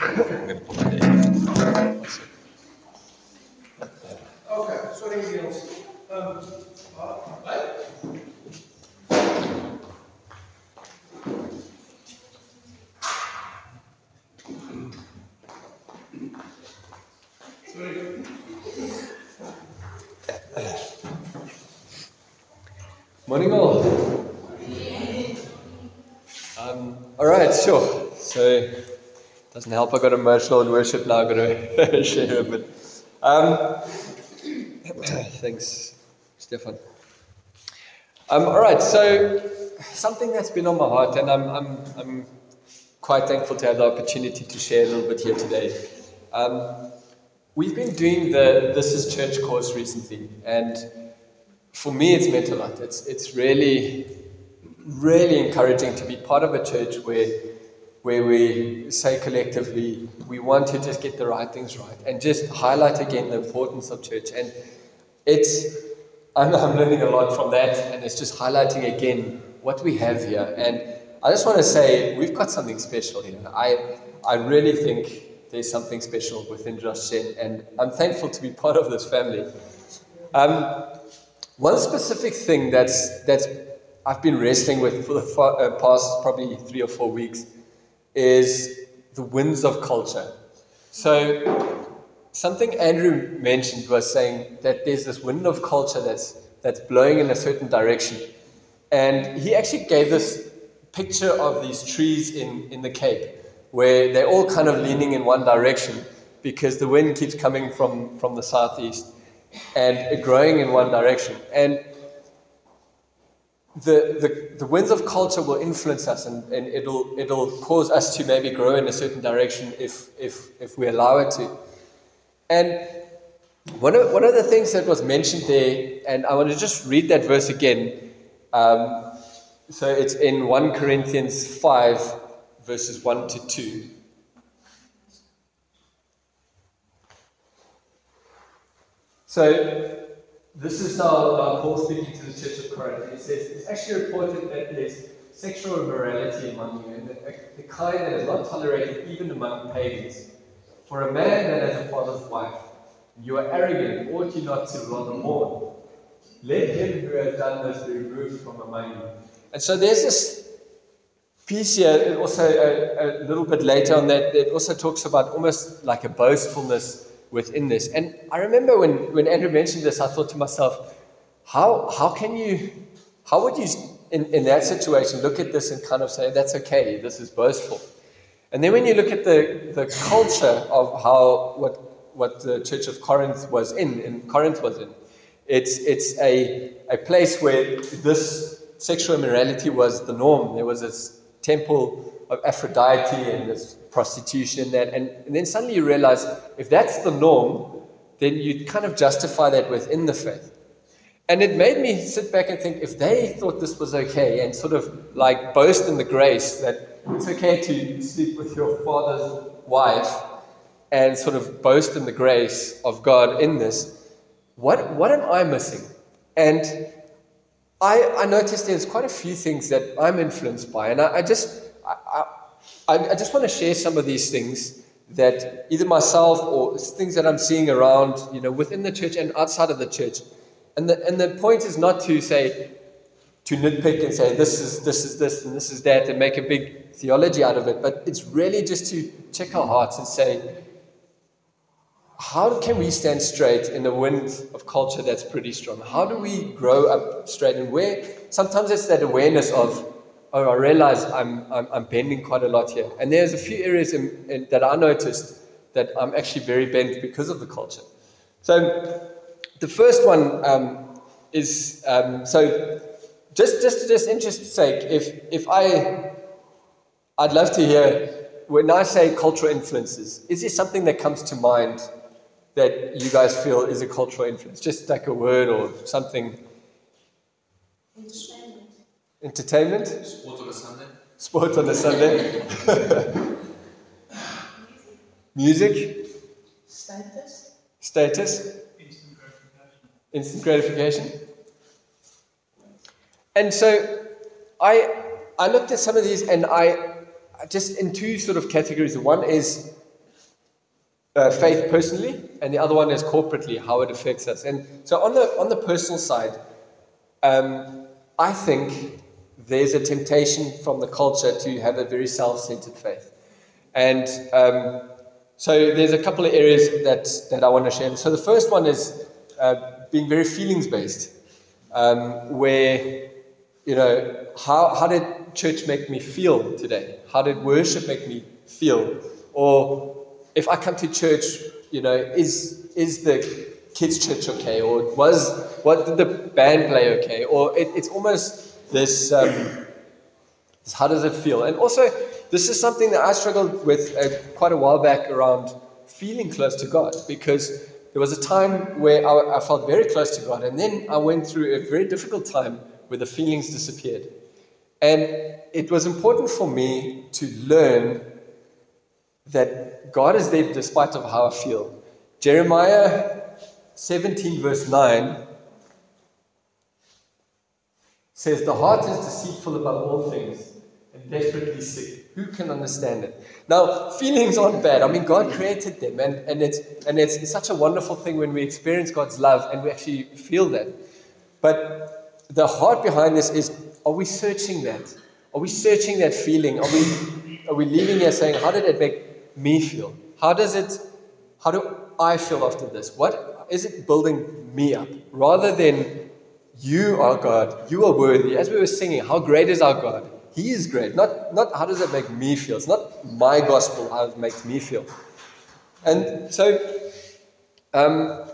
To put my name. Okay. Um, uh. Sorry. Morning all. Um, all right, sure. So, doesn't help. I got emotional in worship now. I've got to share a bit. Um, thanks, Stefan. Um, all right. So, something that's been on my heart, and I'm, I'm, I'm quite thankful to have the opportunity to share a little bit here today. Um, we've been doing the This Is Church course recently, and for me, it's meant a lot. It's, it's really, really encouraging to be part of a church where, where we say collectively, we want to just get the right things right and just highlight again the importance of church. And it's, I'm, I'm learning a lot from that, and it's just highlighting again what we have here. And I just want to say, we've got something special here. I, I really think there's something special within Josh and I'm thankful to be part of this family. Um, one specific thing that's that's I've been wrestling with for the uh, past probably three or four weeks is the winds of culture. So something Andrew mentioned was saying that there's this wind of culture that's that's blowing in a certain direction, and he actually gave this picture of these trees in in the Cape where they're all kind of leaning in one direction because the wind keeps coming from from the southeast and growing in one direction. And the, the, the winds of culture will influence us and, and it'll, it'll cause us to maybe grow in a certain direction if, if, if we allow it to. And one of, one of the things that was mentioned there, and I want to just read that verse again. Um, so it's in 1 Corinthians 5, verses 1 to 2. So this is now, now Paul speaking to the church of Corinth. He says, It's actually reported that there's sexual immorality among you, and the, the kind that is not tolerated even among pagans. For a man that has a father's wife, you are arrogant, ought you not to rather mourn? Let him who has done this be removed from among you. And so there's this piece here, also a, a little bit later on that, that also talks about almost like a boastfulness within this. And I remember when, when Andrew mentioned this, I thought to myself, how, how can you, how would you, in, in that situation, look at this and kind of say, that's okay, this is boastful. And then when you look at the, the culture of how, what, what the church of Corinth was in, in Corinth was in, it's, it's a, a place where this sexual immorality was the norm. There was this temple of Aphrodite and this prostitution that and, and then suddenly you realize if that's the norm then you kind of justify that within the faith and it made me sit back and think if they thought this was okay and sort of like boast in the grace that it's okay to sleep with your father's wife and sort of boast in the grace of God in this, what, what am I missing? And I, I noticed there's quite a few things that I'm influenced by, and I, I just I, I, I just want to share some of these things that either myself or things that I'm seeing around, you know, within the church and outside of the church. And the, and the point is not to say, to nitpick and say this is this is this and this is that and make a big theology out of it, but it's really just to check our hearts and say, how can we stand straight in the wind of culture that's pretty strong? How do we grow up straight? And where sometimes it's that awareness of, oh, I realize I'm, I'm, I'm bending quite a lot here. And there's a few areas in, in, that I noticed that I'm actually very bent because of the culture. So the first one um, is um, so just just just interest's sake, if if I I'd love to hear when I say cultural influences, is there something that comes to mind that you guys feel is a cultural influence? Just like a word or something. Entertainment. Entertainment? Sport on a Sunday. Sport on a Sunday. Music? Status. Status? Instant gratification. And so I I looked at some of these and I just in two sort of categories. One is uh, faith personally, and the other one is corporately, how it affects us. And so on the on the personal side, um, I think there's a temptation from the culture to have a very self-centered faith, and um, so there's a couple of areas that that I want to share. So the first one is uh, being very feelings-based, um, where you know how how did church make me feel today? How did worship make me feel? Or if I come to church, you know, is is the kids' church okay? Or was what did the band play okay? Or it, it's almost this, um, this. How does it feel? And also, this is something that I struggled with uh, quite a while back around feeling close to God because there was a time where I, I felt very close to God, and then I went through a very difficult time where the feelings disappeared. And it was important for me to learn that God is there despite of how I feel. Jeremiah 17 verse 9 says, The heart is deceitful above all things and desperately sick. Who can understand it? Now, feelings aren't bad. I mean, God created them, and, and, it's, and it's, it's such a wonderful thing when we experience God's love and we actually feel that. But the heart behind this is are we searching that? Are we searching that feeling? Are we, are we leaving here saying, How did it make me feel? How does it, how do I feel after this? What is it building me up? Rather than you are God, you are worthy. As we were singing, how great is our God? He is great. Not, not how does it make me feel? It's not my gospel how it makes me feel. And so um,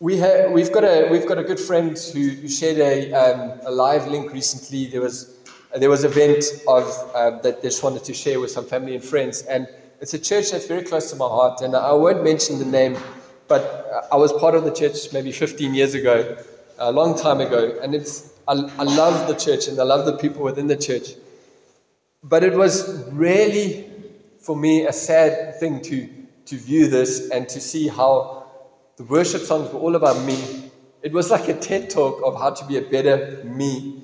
we have, we've, got a, we've got a good friend who, who shared a, um, a live link recently. There was, there was an event of, um, that they just wanted to share with some family and friends. And it's a church that's very close to my heart, and I won't mention the name, but I was part of the church maybe 15 years ago, a long time ago, and it's I, I love the church and I love the people within the church. But it was really, for me, a sad thing to, to view this and to see how the worship songs were all about me. It was like a TED talk of how to be a better me.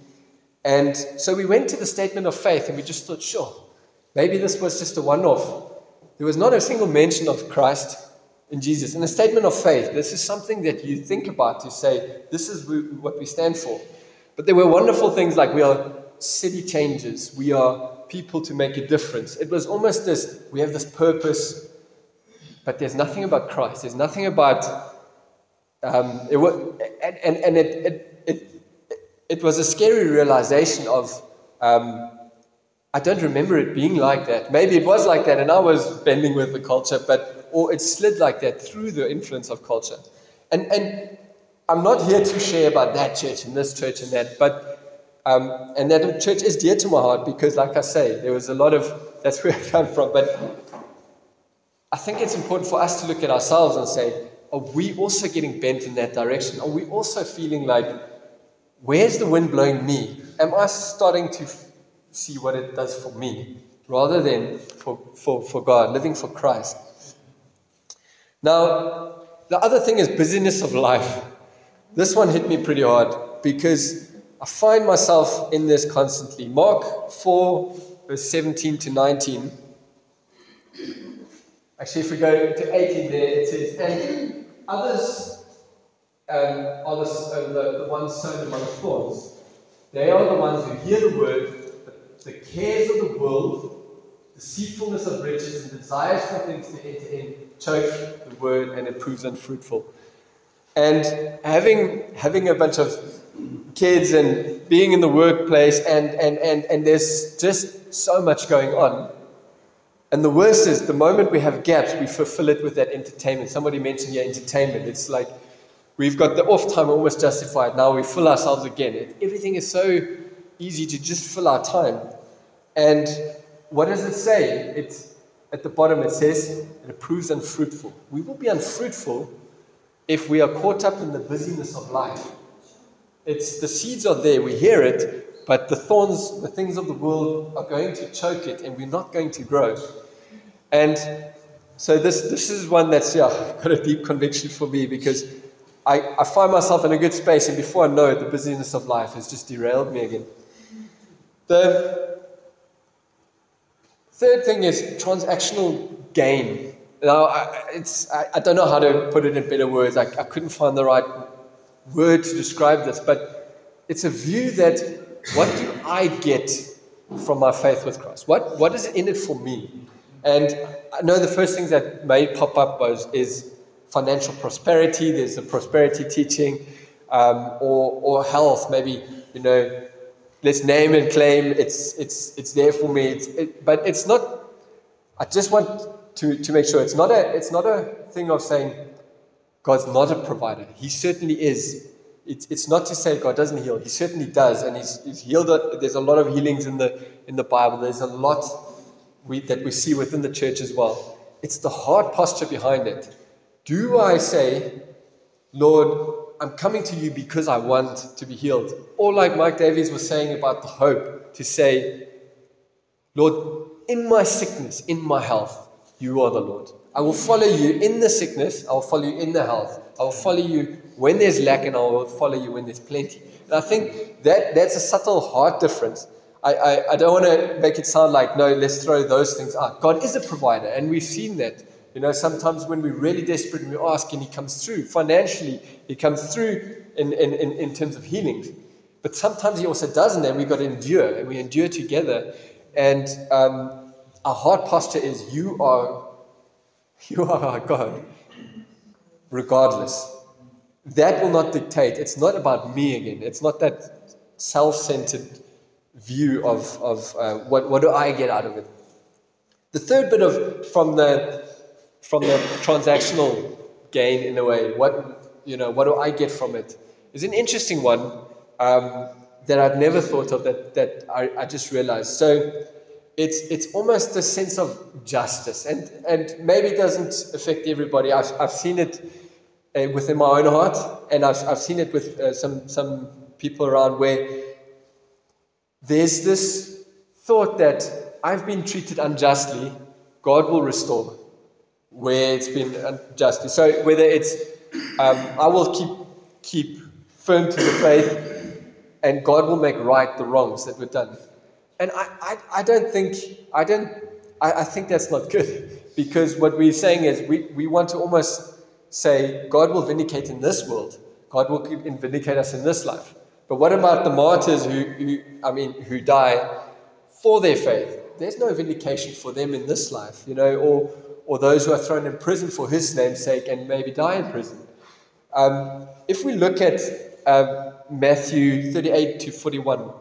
And so we went to the statement of faith and we just thought, sure, maybe this was just a one off. There was not a single mention of Christ in Jesus. In a statement of faith, this is something that you think about to say, this is what we stand for. But there were wonderful things like we are city changers, we are people to make a difference. It was almost this we have this purpose, but there's nothing about Christ. There's nothing about. Um, it was, and and, and it, it, it, it, was a scary realization of. Um, I don't remember it being like that. Maybe it was like that, and I was bending with the culture, but or it slid like that through the influence of culture. And and I'm not here to share about that church and this church and that, but um, and that church is dear to my heart because, like I say, there was a lot of that's where I come from. But I think it's important for us to look at ourselves and say, are we also getting bent in that direction? Are we also feeling like, where's the wind blowing me? Am I starting to see what it does for me rather than for, for, for God, living for Christ. Now, the other thing is busyness of life. This one hit me pretty hard because I find myself in this constantly. Mark 4, verse 17 to 19. Actually, if we go to 18 there, it says, And others um, are the, uh, the, the ones sown among thorns. They are the ones who hear the word the cares of the world, deceitfulness of riches, and desires for things to enter in choke the word and it proves unfruitful. And having having a bunch of kids and being in the workplace and, and, and, and there's just so much going on. And the worst is the moment we have gaps, we fulfill it with that entertainment. Somebody mentioned yeah, entertainment. It's like we've got the off time almost justified. Now we fill ourselves again. It, everything is so easy to just fill our time. And what does it say? It's at the bottom it says it proves unfruitful. We will be unfruitful if we are caught up in the busyness of life. It's the seeds are there, we hear it, but the thorns, the things of the world are going to choke it and we're not going to grow. And so this this is one that's yeah, got a deep conviction for me because I, I find myself in a good space and before I know it, the busyness of life has just derailed me again. The third thing is transactional gain. Now, I, it's, I, I don't know how to put it in better words. I, I couldn't find the right word to describe this, but it's a view that what do I get from my faith with Christ? What, what is in it for me? And I know the first things that may pop up was, is financial prosperity. There's a prosperity teaching, um, or, or health. Maybe, you know, let's name and claim it's, it's, it's there for me. It's, it, but it's not, I just want to, to make sure it's not, a, it's not a thing of saying God's not a provider. He certainly is. It's, it's not to say God doesn't heal. He certainly does. And he's, he's healed. There's a lot of healings in the, in the Bible. There's a lot we, that we see within the church as well. It's the heart posture behind it. Do I say, Lord, I'm coming to you because I want to be healed? Or like Mike Davies was saying about the hope, to say, Lord, in my sickness, in my health, you are the Lord. I will follow you in the sickness, I will follow you in the health. I will follow you when there's lack, and I will follow you when there's plenty. And I think that that's a subtle heart difference. I, I, I don't want to make it sound like, no, let's throw those things out. God is a provider, and we've seen that. You know, sometimes when we're really desperate and we ask, and He comes through financially, He comes through in, in, in, in terms of healings. But sometimes He also doesn't, and we've got to endure, and we endure together. And um, our heart posture is, You are, you are our God, regardless. That will not dictate. It's not about me again. It's not that self centered view of, of uh, what, what do I get out of it. The third bit of from the from the transactional gain in a way, what you know, what do I get from it? it, is an interesting one um, that I'd never thought of that that I, I just realized. So it's it's almost a sense of justice, and and maybe it doesn't affect everybody. I've I've seen it uh, within my own heart, and I've I've seen it with uh, some some people around where there's this thought that I've been treated unjustly, God will restore where it's been unjustly. So whether it's um, I will keep keep firm to the faith, and God will make right the wrongs that were done. And I, I, I don't think I don't I, I think that's not good because what we're saying is we, we want to almost say God will vindicate in this world, God will vindicate us in this life. But what about the martyrs who, who I mean, who die for their faith? There's no vindication for them in this life, you know, or, or those who are thrown in prison for his name's sake and maybe die in prison. Um, if we look at um, Matthew 38 to 41,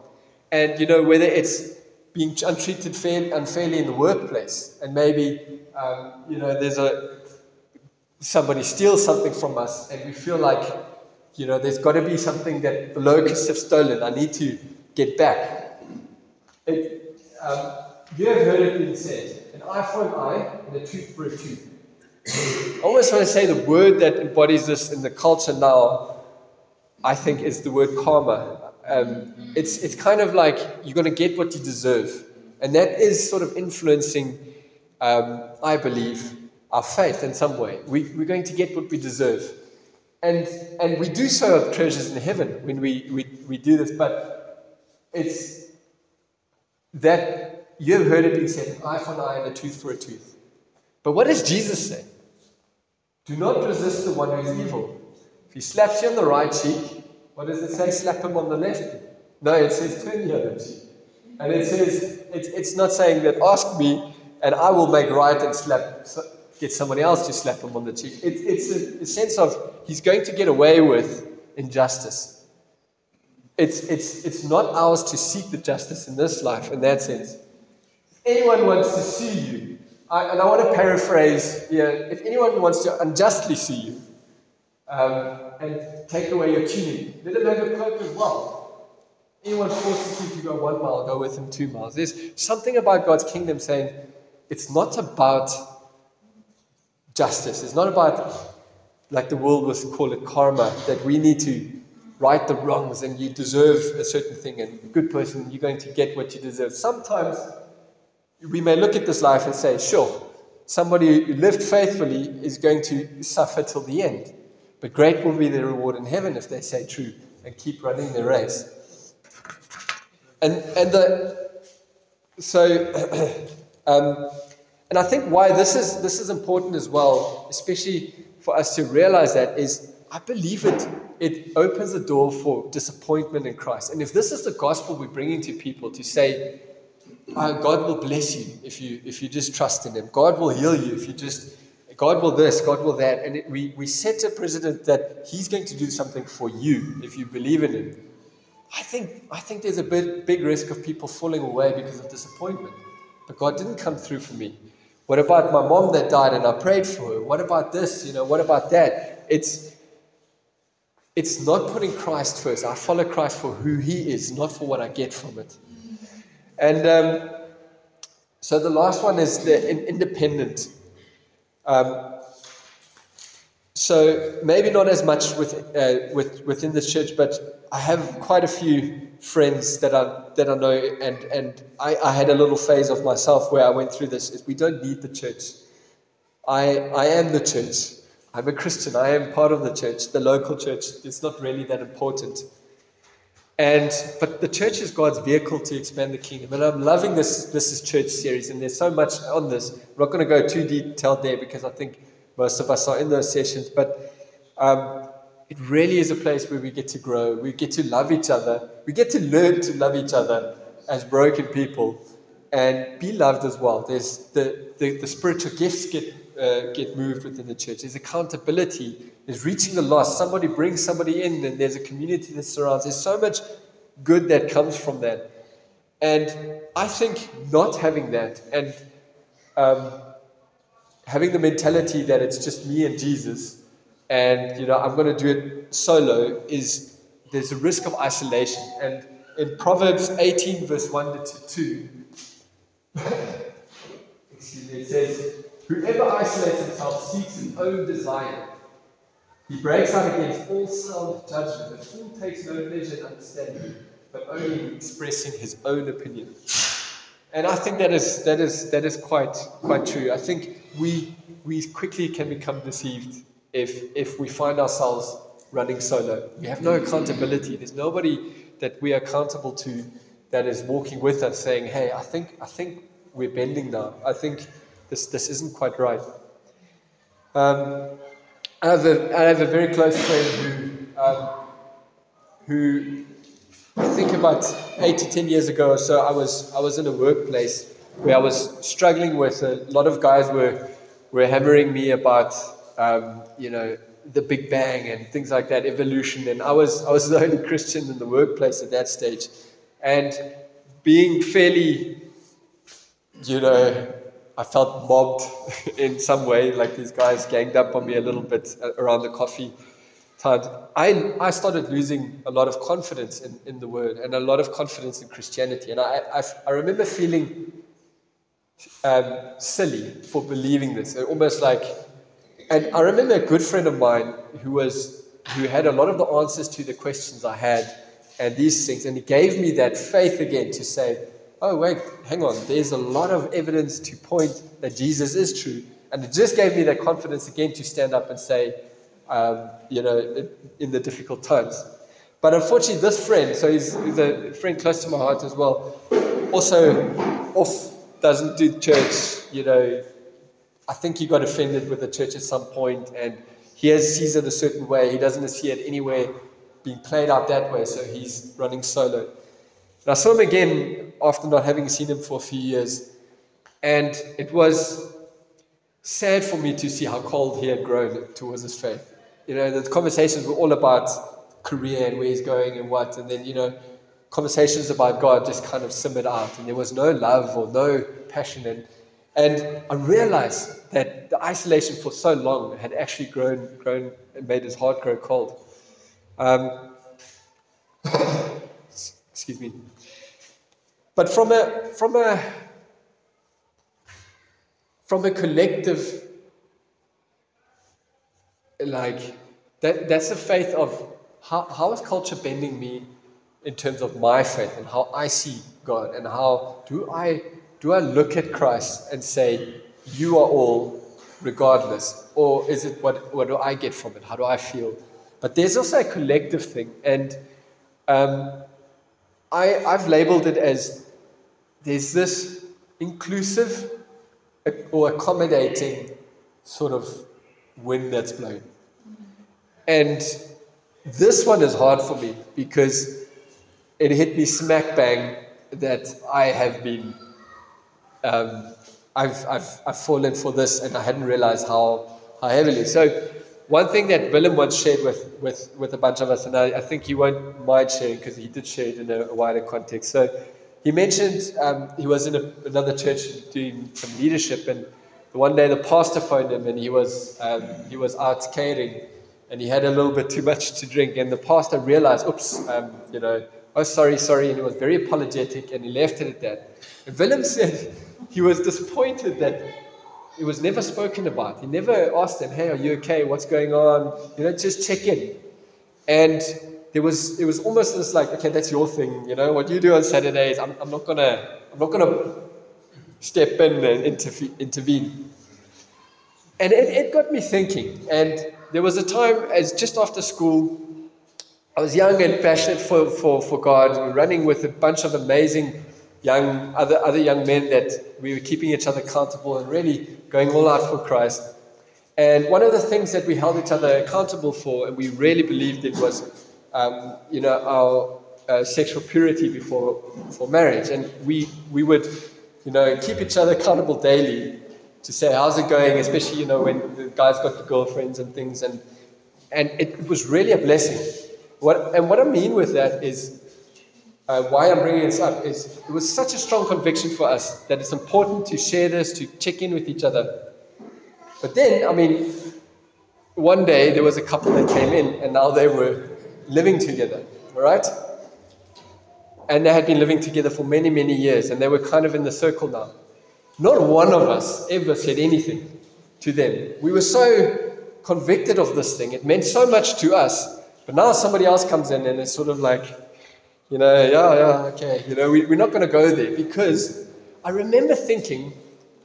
and you know, whether it's being untreated fair, unfairly in the workplace, and maybe, um, you know, there's a somebody steals something from us, and we feel like you know, there's got to be something that the locusts have stolen. I need to get back. It, um, you have heard it being said an eye for an eye and a tooth for a tooth. I almost want to say the word that embodies this in the culture now, I think, is the word karma. Um, it's, it's kind of like you're going to get what you deserve. And that is sort of influencing, um, I believe, our faith in some way. We, we're going to get what we deserve. And, and we do so have treasures in heaven when we, we, we do this, but it's that you have heard it being said, an eye for an eye and a tooth for a tooth. But what does Jesus say? Do not resist the one who is evil. If he slaps you on the right cheek, what does it say? Slap him on the left. No, it says turn the other cheek. And it says, it's, it's not saying that ask me and I will make right and slap get somebody else to slap him on the cheek. It, it's a, a, sense of he's going to get away with injustice. It's, it's, it's not ours to seek the justice in this life, in that sense. Anyone wants to see you, I, and I want to paraphrase here if anyone wants to unjustly see you um, and take away your tuning, let him have a cloak as well. Anyone forces you to go one mile, go with him two miles. There's something about God's kingdom saying it's not about justice. It's not about, like the world would call it, karma, that we need to right the wrongs and you deserve a certain thing and a good person, you're going to get what you deserve. Sometimes we may look at this life and say, sure, somebody who lived faithfully is going to suffer till the end. But great will be their reward in heaven if they say true and keep running their race. And, and the, so, um, And I think why this is this is important as well, especially for us to realize that is I believe it it opens the door for disappointment in Christ. And if this is the gospel we're bringing to people to say, oh, God will bless you if you if you just trust in Him. God will heal you if you just God will this, God will that. And it, we, we set a precedent that He's going to do something for you if you believe in Him. I think, I think there's a big, big risk of people falling away because of disappointment. But God didn't come through for me. What about my mom that died and I prayed for her? What about this? You know, what about that? It's it's not putting Christ first. I follow Christ for who He is, not for what I get from it. And um, so the last one is the in- independent. Um, so maybe not as much with, uh, with within the church, but I have quite a few friends that I that I know, and and I, I had a little phase of myself where I went through this. Is we don't need the church. I I am the church. I'm a Christian. I am part of the church, the local church. It's not really that important. And but the church is God's vehicle to expand the kingdom. And I'm loving this this is church series, and there's so much on this. I'm not going to go too detailed there because I think most of us are in those sessions, but um, it really is a place where we get to grow. We get to love each other. We get to learn to love each other as broken people and be loved as well. There's the, the, the spiritual gifts get, uh, get moved within the church. There's accountability. There's reaching the lost. Somebody brings somebody in, and there's a community that surrounds. There's so much good that comes from that. And I think not having that and um, having the mentality that it's just me and Jesus, and you know I'm going to do it solo is there's a risk of isolation. And in Proverbs 18 verse 1 to 2, excuse me, it says, "Whoever isolates himself seeks his own desire." He breaks out against all sound judgment. The fool takes no pleasure in understanding, but only expressing his own opinion. And I think that is that is that is quite quite true. I think we we quickly can become deceived if if we find ourselves running solo. We have no accountability. There's nobody that we are accountable to that is walking with us saying, Hey, I think I think we're bending now. I think this this isn't quite right. Um, I have a I have a very close friend who um, who I think about eight to ten years ago or so, I was I was in a workplace where I was struggling with a lot of guys were were hammering me about um, you know the Big Bang and things like that, evolution, and I was I was the only Christian in the workplace at that stage, and being fairly, you know, I felt mobbed in some way, like these guys ganged up on me a little bit around the coffee times, I, I started losing a lot of confidence in, in the word and a lot of confidence in Christianity. And I, I, I remember feeling um, silly for believing this, almost like, and I remember a good friend of mine who was, who had a lot of the answers to the questions I had and these things. And he gave me that faith again to say, oh, wait, hang on, there's a lot of evidence to point that Jesus is true. And it just gave me that confidence again to stand up and say, um, you know, in the difficult times. But unfortunately, this friend, so he's, he's, a friend close to my heart as well, also off doesn't do church. You know, I think he got offended with the church at some point, and he has sees it a certain way. He doesn't see it anywhere being played out that way, so he's running solo. And I saw him again after not having seen him for a few years, and it was sad for me to see how cold he had grown towards his faith you know, the conversations were all about career and where he's going and what, and then, you know, conversations about God just kind of simmered out, and there was no love or no passion. And, and I realized that the isolation for so long had actually grown, grown and made his heart grow cold. Um, excuse me. But from a, from a, from a collective like that that's a faith of how, how is culture bending me in terms of my faith and how I see God and how do I do I look at Christ and say you are all regardless or is it what what do I get from it? How do I feel? But there's also a collective thing and um, I I've labeled it as there's this inclusive or accommodating sort of wind that's blowing. And this one is hard for me because it hit me smack bang that I have been, um, I've, I've, I've fallen for this and I hadn't realized how, how heavily. So, one thing that Willem once shared with, with, with a bunch of us, and I, I think you won't mind sharing because he did share it in a, a wider context. So, he mentioned um, he was in a, another church doing some leadership, and one day the pastor phoned him and he was, um, he was out catering and he had a little bit too much to drink. And the pastor realized, oops, um, you know, oh, sorry, sorry. And he was very apologetic and he left it at that. And Willem said he was disappointed that it was never spoken about. He never asked them, hey, are you okay? What's going on? You know, just check in. And there was, it was almost this like, okay, that's your thing. You know, what you do on Saturdays, I'm, I'm not going to, I'm not going to step in and intervene. And it, it got me thinking. And there was a time, as just after school, I was young and passionate for, for, for God, running with a bunch of amazing young other, other young men that we were keeping each other accountable and really going all out for Christ. And one of the things that we held each other accountable for, and we really believed it was, um, you know, our uh, sexual purity before, before marriage. And we, we would, you know, keep each other accountable daily to say, how's it going? Especially, you know, when the guys got the girlfriends and things. And, and it was really a blessing. What, and what I mean with that is, uh, why I'm bringing this up is it was such a strong conviction for us that it's important to share this, to check in with each other. But then, I mean, one day there was a couple that came in and now they were living together, all right? And they had been living together for many, many years and they were kind of in the circle now. Not one of us ever said anything to them. We were so convicted of this thing. It meant so much to us. But now somebody else comes in and it's sort of like, you know, yeah, oh, yeah, okay. You know, we, we're not going to go there because I remember thinking,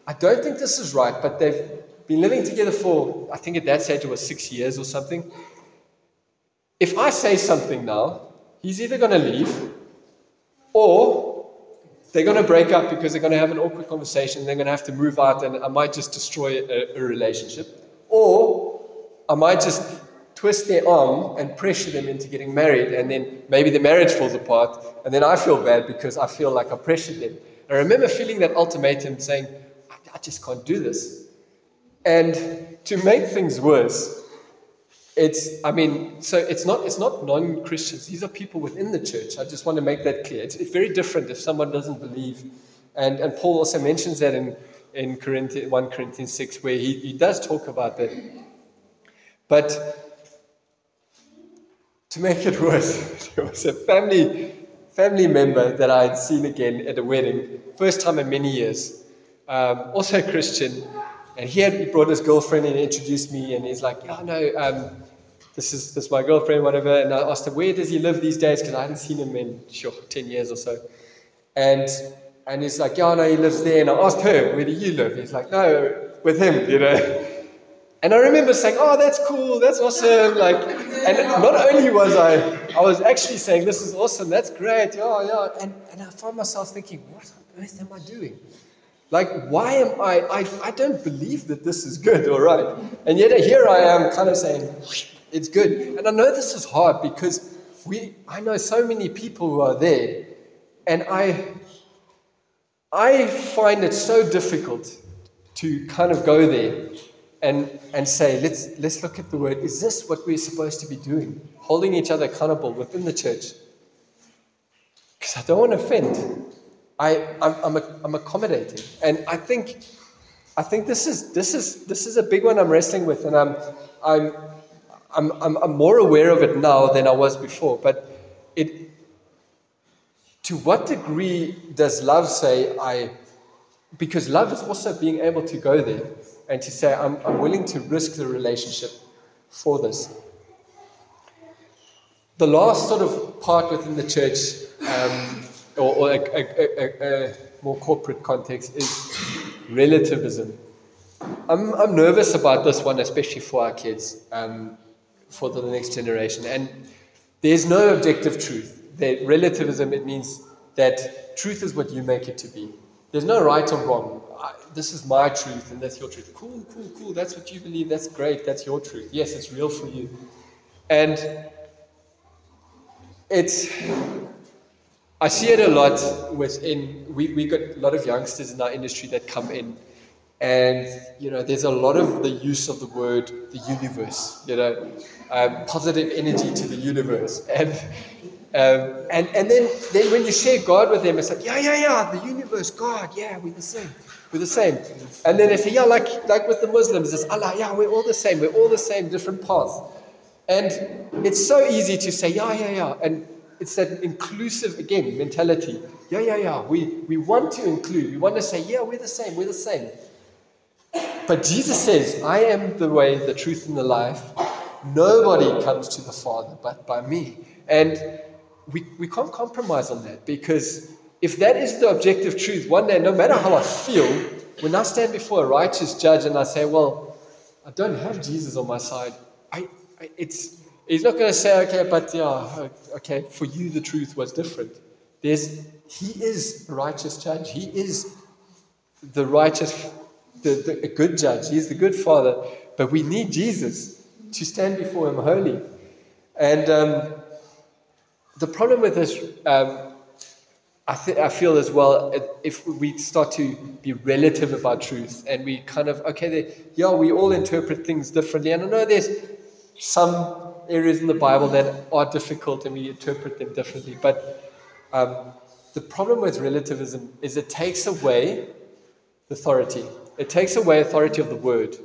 I don't think this is right, but they've been living together for, I think at that stage it was six years or something. If I say something now, he's either going to leave or they're going to break up because they're going to have an awkward conversation. They're going to have to move out, and I might just destroy a, a relationship. Or I might just twist their arm and pressure them into getting married, and then maybe the marriage falls apart, and then I feel bad because I feel like I pressured them. I remember feeling that ultimatum saying, I, I just can't do this. And to make things worse, it's i mean so it's not it's not non-christians. These are people within the church. I just want to make that clear. It's, it's very different if someone doesn't believe. And and paul also mentions that in in corinthians 1 corinthians 6 where he, he does talk about that. But to make it worse there was a family family member that i had seen again at a wedding first time in many years um, also a christian and he had brought his girlfriend and introduced me, and he's like, "Yeah, no, um, this is this is my girlfriend, whatever." And I asked him, "Where does he live these days?" Because I hadn't seen him in sure ten years or so. And and he's like, "Yeah, no, he lives there." And I asked her, "Where do you live?" He's like, "No, with him," you know. And I remember saying, "Oh, that's cool, that's awesome!" Like, and not only was I, I was actually saying, "This is awesome, that's great, yeah, yeah." And and I found myself thinking, "What on earth am I doing?" Like, why am I, I, I don't believe that this is good, all right? And yet here I am kind of saying, it's good. And I know this is hard because we, I know so many people who are there, and I, I find it so difficult to kind of go there and, and say, let's, let's look at the word. Is this what we're supposed to be doing? Holding each other accountable within the church. Because I don't want to offend. I, I'm, I'm, I'm accommodating. And I think, I think this is, this, is, this is a big one I'm wrestling with, and I'm, I'm, I'm, I'm, I'm more aware of it now than I was before. But it, to what degree does love say, I, because love is also being able to go there and to say, I'm, I'm willing to risk the relationship for this. The last sort of part within the church um, or, or a, a, a, a, more corporate context, is relativism. I'm, I'm nervous about this one, especially for our kids, um, for the next generation. And there's no objective truth. That relativism, it means that truth is what you make it to be. There's no right or wrong. I, this is my truth and that's your truth. Cool, cool, cool. That's what you believe. That's great. That's your truth. Yes, it's real for you. And it's, I see it a lot within, we, we got a lot of youngsters in our industry that come in and, you know, there's a lot of the use of the word, the universe, you know, um, positive energy to the universe. And, um, and, and then, then when you share God with them, it's like, yeah, yeah, yeah, the universe, God, yeah, we're the same. We're the same. And then they say, yeah, like, like with the Muslims, it's Allah, yeah, we're all the same. We're all the same, different paths. And it's so easy to say, yeah, yeah, yeah. And it's that inclusive, again, mentality. Yeah, yeah, yeah. We, we want to include. We want to say, yeah, we're the same. We're the same. But Jesus says, I am the way, the truth, and the life. Nobody comes to the Father but by me. And we, we can't compromise on that because if that is the objective truth, one day, no matter how I feel, when I stand before a righteous judge and I say, Well, I don't have Jesus on my side, I, I it's he's not going to say, Okay, but yeah, okay, for you the truth was different. There's he is a righteous judge. He is the righteous, the, the a good judge. He's the good father. But we need Jesus to stand before him holy. And um, the problem with this, um, I, th- I feel as well, if we start to be relative about truth and we kind of, okay, they, yeah, we all interpret things differently. And I know there's some areas in the Bible that are difficult and we interpret them differently. But um, the problem with relativism is it takes away authority. It takes away authority of the word.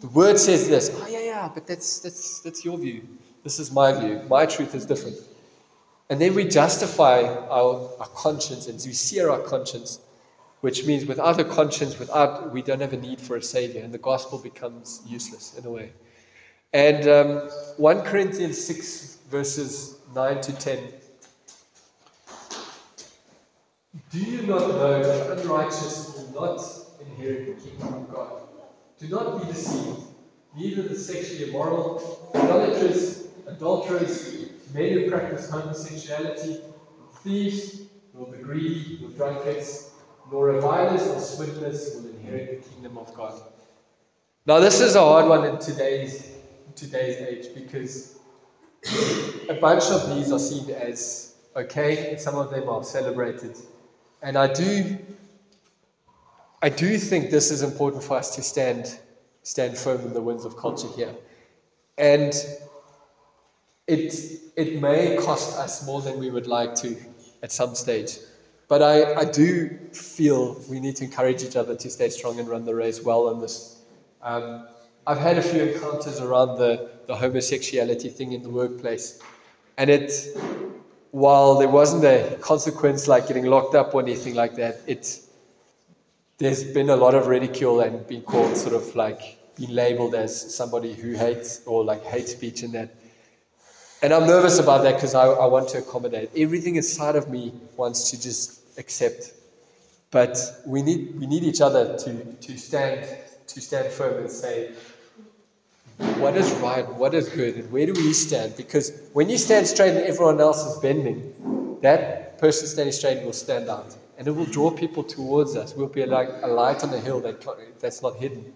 The word says this, oh yeah, yeah, but that's that's that's your view. This is my view. My truth is different. And then we justify our, our conscience and we sear our conscience, which means without a conscience, without we don't have a need for a savior, and the gospel becomes useless in a way. And um, 1 Corinthians 6, verses 9 to 10. Do you not know that unrighteous will not inherit the kingdom of God? Do not be deceived. Neither the sexually immoral, idolaters, adulterers, men who practice homosexuality, thieves, nor the greedy, nor drunkards, nor revilers or swindlers will inherit the kingdom of God. Now, this is a hard one in today's today's age because a bunch of these are seen as okay, and some of them are celebrated, and I do. I do think this is important for us to stand stand firm in the winds of culture here. And it, it may cost us more than we would like to at some stage. But I, I do feel we need to encourage each other to stay strong and run the race well on this. Um, I've had a few encounters around the, the homosexuality thing in the workplace. And it, while there wasn't a consequence like getting locked up or anything like that, it, there's been a lot of ridicule and being called sort of like being labeled as somebody who hates or like hate speech and that. And I'm nervous about that because I, I want to accommodate. Everything inside of me wants to just accept. But we need, we need each other to, to, stand, to stand firm and say, what is right, what is good, and where do we stand? Because when you stand straight and everyone else is bending, that person standing straight will stand out. And it will draw people towards us. We'll be like a light on a hill that, that's not hidden.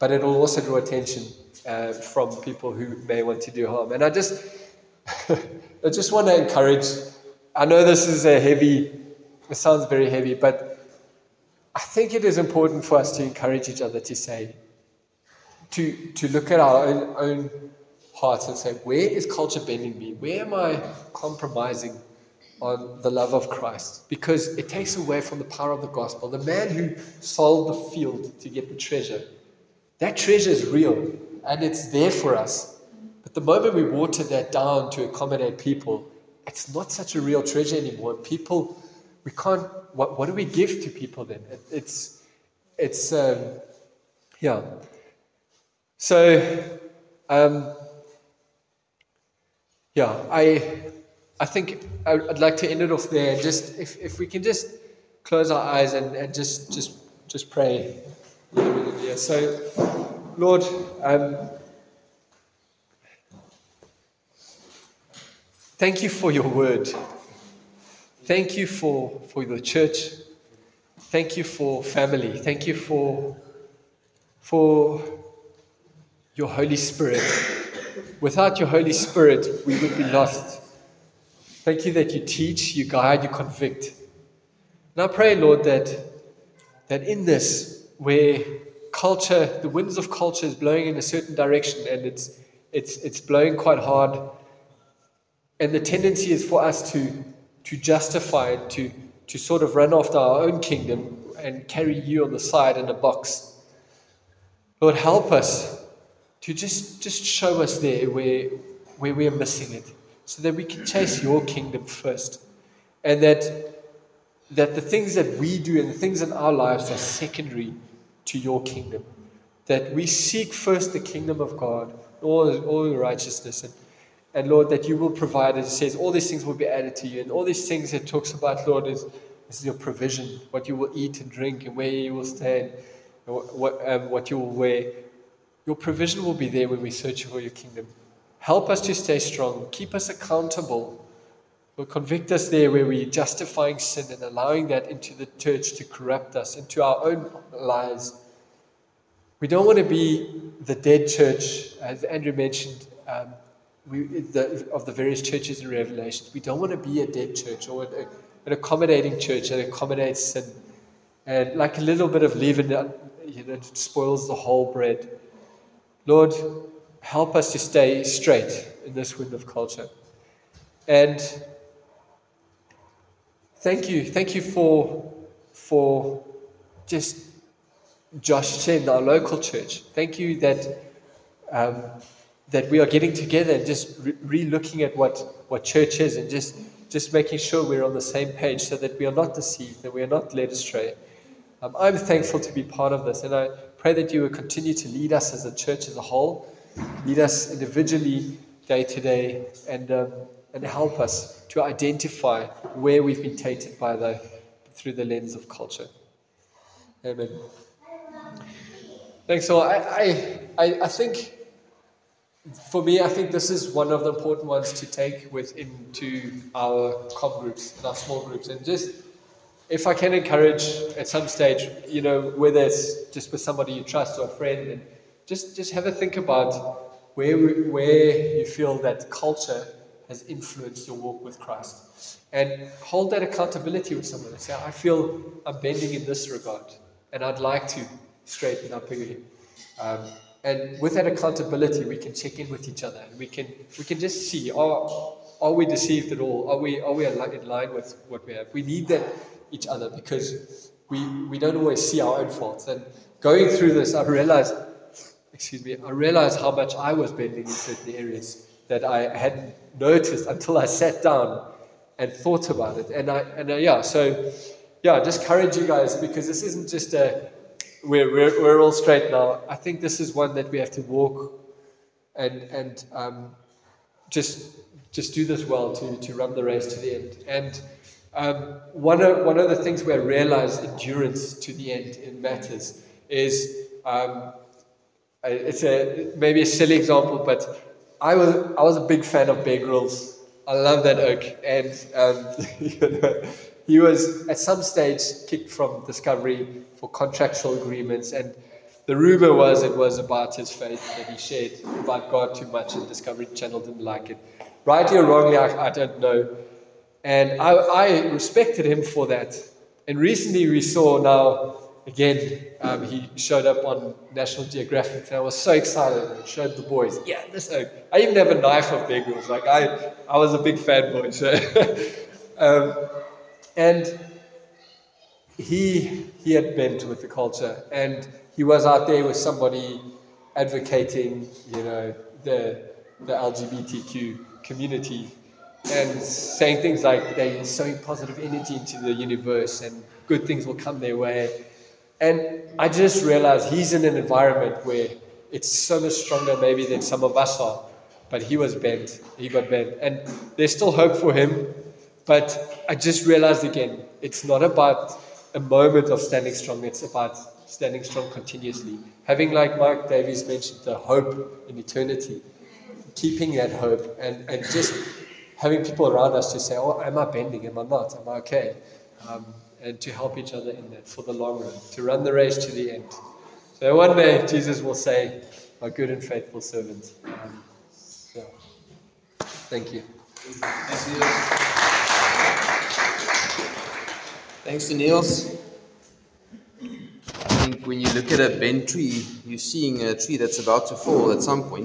But it will also draw attention uh, from people who may want to do harm. And I just, I just want to encourage. I know this is a heavy, it sounds very heavy, but I think it is important for us to encourage each other to say, to, to look at our own, own hearts and say, where is culture bending me? Where am I compromising on the love of Christ? Because it takes away from the power of the gospel. The man who sold the field to get the treasure, that treasure is real and it's there for us. But the moment we water that down to accommodate people, it's not such a real treasure anymore. People, we can't. What, what do we give to people then? It, it's, it's, um, yeah. So, um, yeah, I, I think I'd like to end it off there. Just if, if we can just close our eyes and, and just just just pray. Yeah. So, Lord. Um, Thank you for your word. Thank you for, for the church. thank you for family. Thank you for, for your Holy Spirit. Without your Holy Spirit, we would be lost. Thank you that you teach, you guide, you convict. I pray, Lord, that, that in this, where culture, the winds of culture is blowing in a certain direction and it's, it's, it's blowing quite hard, and the tendency is for us to, to justify, to, to sort of run after our own kingdom and carry you on the side in a box. Lord, help us to just, just show us there where, where we're missing it so that we can chase your kingdom first. And that, that the things that we do and the things in our lives are secondary to your kingdom. That we seek first the kingdom of God, all, all righteousness. And, and Lord, that you will provide, as it says, all these things will be added to you. And all these things it talks about, Lord, is, is your provision, what you will eat and drink, and where you will stand, and what, what, um, what you will wear. Your provision will be there when we search for your kingdom. Help us to stay strong. Keep us accountable. Lord, convict us there where we're justifying sin and allowing that into the church to corrupt us, into our own lives. We don't want to be the dead church, as Andrew mentioned, um, we, the, of the various churches in Revelation. We don't want to be a dead church or an, an accommodating church that accommodates sin. And like a little bit of leaven, you know, spoils the whole bread. Lord, help us to stay straight in this wind of culture. And thank you, thank you for for just Josh Gen, our local church. Thank you that um, that we are getting together and just re looking at what, what church is and just, just making sure we're on the same page so that we are not deceived, that we are not led astray. Um, I'm thankful to be part of this, and I pray that you will continue to lead us as a church as a whole, lead us individually day to day, and, um, and help us to identify where we've been tainted by the, through the lens of culture. Amen. Thanks. all. I, I, I think for me, I think this is one of the important ones to take with into our com groups and our small groups, and just if I can encourage at some stage, you know, whether it's just with somebody you trust or a friend, and just just have a think about where where you feel that culture has influenced your walk with Christ, and hold that accountability with someone and say, I feel I'm bending in this regard, and I'd like to straighten up again. Um, and with that accountability, we can check in with each other. And we can we can just see are are we deceived at all? Are we are we in line with what we have? We need that each other because we we don't always see our own faults. And going through this, I realized, excuse me, I realized how much I was bending in certain areas that I hadn't noticed until I sat down and thought about it. And I and I, yeah, so yeah, just encourage you guys because this isn't just a we're, we're, we're all straight now. I think this is one that we have to walk and, and um, just, just do this well to, to run the race to the end. And um, one, of, one of the things where I realize endurance to the end in matters is um, it's a maybe a silly example, but I was I was a big fan of Bear Grylls. I love that oak, and um, he was at some stage kicked from Discovery for contractual agreements, and the rumor was it was about his faith that he shared about God too much, and Discovery Channel didn't like it. Rightly or wrongly, I, I don't know. And I, I, respected him for that. And recently we saw now, again, um, he showed up on National Geographic, and I was so excited. and showed the boys, yeah, this oak. I even have a knife of Bear Grylls. Like, I, I was a big fanboy. So, um, and he, he had bent with the culture and he was out there with somebody advocating, you know, the, the LGBTQ community and saying things like they're sowing positive energy into the universe and good things will come their way. And I just realized he's in an environment where it's so much stronger maybe than some of us are. But he was bent. He got bent. And there's still hope for him. But I just realized again, it's not about a moment of standing strong. It's about standing strong continuously. Having, like Mike Davies mentioned, the hope in eternity, keeping that hope, and, and just having people around us to say, Oh, am I bending? Am I not? Am I okay? Um, and to help each other in that for the long run, to run the race to the end. So one day Jesus will say, "My good and faithful servant." Um, so, thank you. Thanks, Niels. Thanks to Niels. I think when you look at a bent tree, you're seeing a tree that's about to fall at some point.